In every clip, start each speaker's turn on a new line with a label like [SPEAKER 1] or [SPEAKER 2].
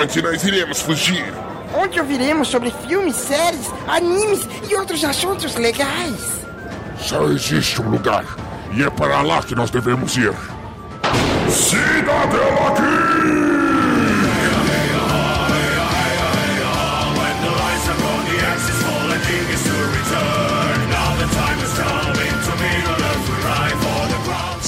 [SPEAKER 1] onde nós iremos fugir?
[SPEAKER 2] Onde ouviremos sobre filmes, séries, animes e outros assuntos legais.
[SPEAKER 1] Só existe um lugar, e é para lá que nós devemos ir. Cidadela Geek!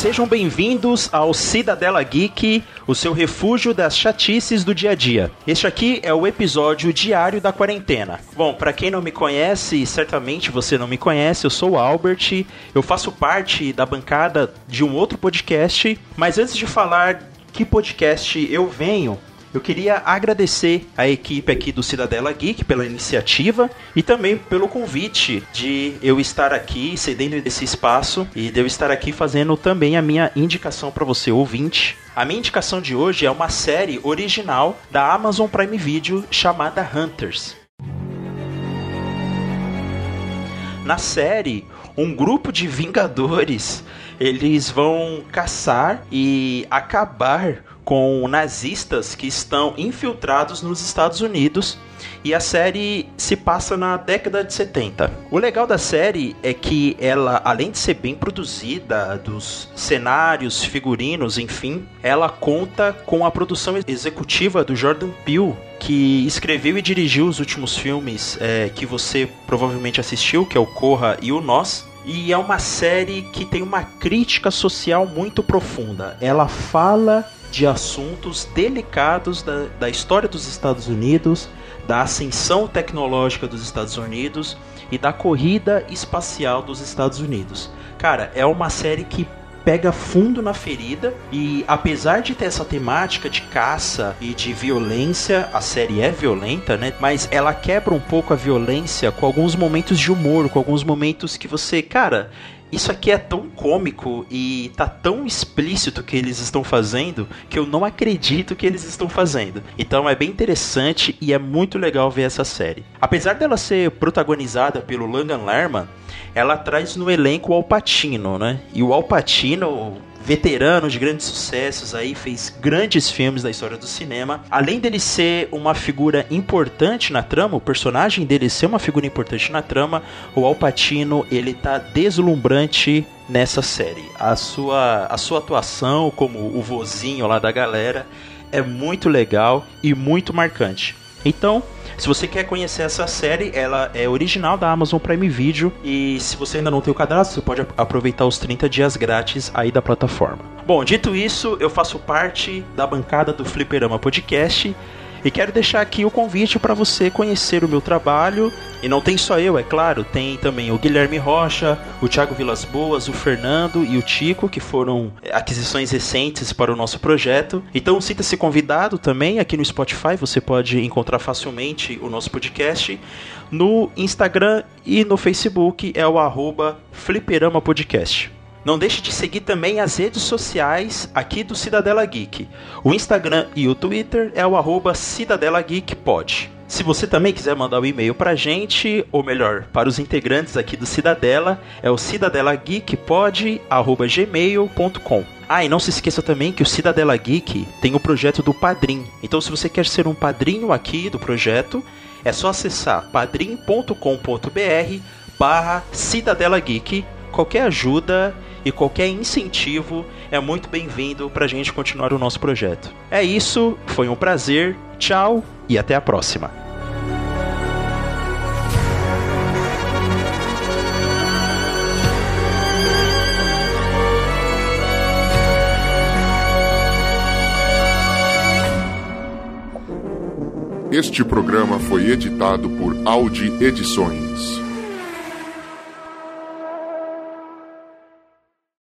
[SPEAKER 3] Sejam bem-vindos ao Cidadela Geek, o seu refúgio das chatices do dia a dia. Este aqui é o episódio diário da quarentena. Bom, para quem não me conhece, certamente você não me conhece, eu sou o Albert, eu faço parte da bancada de um outro podcast, mas antes de falar que podcast eu venho, eu queria agradecer a equipe aqui do Cidadela Geek pela iniciativa e também pelo convite de eu estar aqui cedendo esse espaço e de eu estar aqui fazendo também a minha indicação para você ouvinte. A minha indicação de hoje é uma série original da Amazon Prime Video chamada Hunters. Na série, um grupo de vingadores eles vão caçar e acabar com nazistas que estão infiltrados nos Estados Unidos e a série se passa na década de 70. O legal da série é que ela, além de ser bem produzida, dos cenários, figurinos, enfim, ela conta com a produção executiva do Jordan Peele, que escreveu e dirigiu os últimos filmes é, que você provavelmente assistiu, que é o Corra e o Nós. E é uma série que tem uma crítica social muito profunda. Ela fala de assuntos delicados da, da história dos Estados Unidos, da ascensão tecnológica dos Estados Unidos e da corrida espacial dos Estados Unidos. Cara, é uma série que pega fundo na ferida e apesar de ter essa temática de caça e de violência, a série é violenta, né? Mas ela quebra um pouco a violência com alguns momentos de humor, com alguns momentos que você, cara, isso aqui é tão cômico e tá tão explícito que eles estão fazendo que eu não acredito que eles estão fazendo. Então é bem interessante e é muito legal ver essa série. Apesar dela ser protagonizada pelo Logan Lerman, ela traz no elenco o Alpatino, né? E o Alpatino veterano de grandes sucessos aí, fez grandes filmes da história do cinema. Além dele ser uma figura importante na trama, o personagem dele ser uma figura importante na trama, o Al Pacino, ele tá deslumbrante nessa série. A sua, a sua atuação como o vozinho lá da galera é muito legal e muito marcante. Então, se você quer conhecer essa série, ela é original da Amazon Prime Video e se você ainda não tem o cadastro, você pode aproveitar os 30 dias grátis aí da plataforma. Bom, dito isso, eu faço parte da bancada do Fliperama Podcast e quero deixar aqui o convite para você conhecer o meu trabalho. E não tem só eu, é claro, tem também o Guilherme Rocha, o Thiago Vilas Boas, o Fernando e o Tico, que foram aquisições recentes para o nosso projeto. Então sinta-se convidado também aqui no Spotify, você pode encontrar facilmente o nosso podcast. No Instagram e no Facebook é o arroba Fliperama Podcast. Não deixe de seguir também as redes sociais aqui do Cidadela Geek. O Instagram e o Twitter é o arroba Cidadela Geek Pod. Se você também quiser mandar um e-mail pra gente, ou melhor, para os integrantes aqui do Cidadela, é o cidadelageekpod.gmail.com. Ah, e não se esqueça também que o Cidadela Geek tem o projeto do Padrim. Então, se você quer ser um padrinho aqui do projeto, é só acessar padrim.com.br barra Cidadela Geek. Qualquer ajuda e qualquer incentivo é muito bem-vindo para a gente continuar o nosso projeto. É isso, foi um prazer, tchau e até a próxima.
[SPEAKER 1] Este programa foi editado por Audi Edições.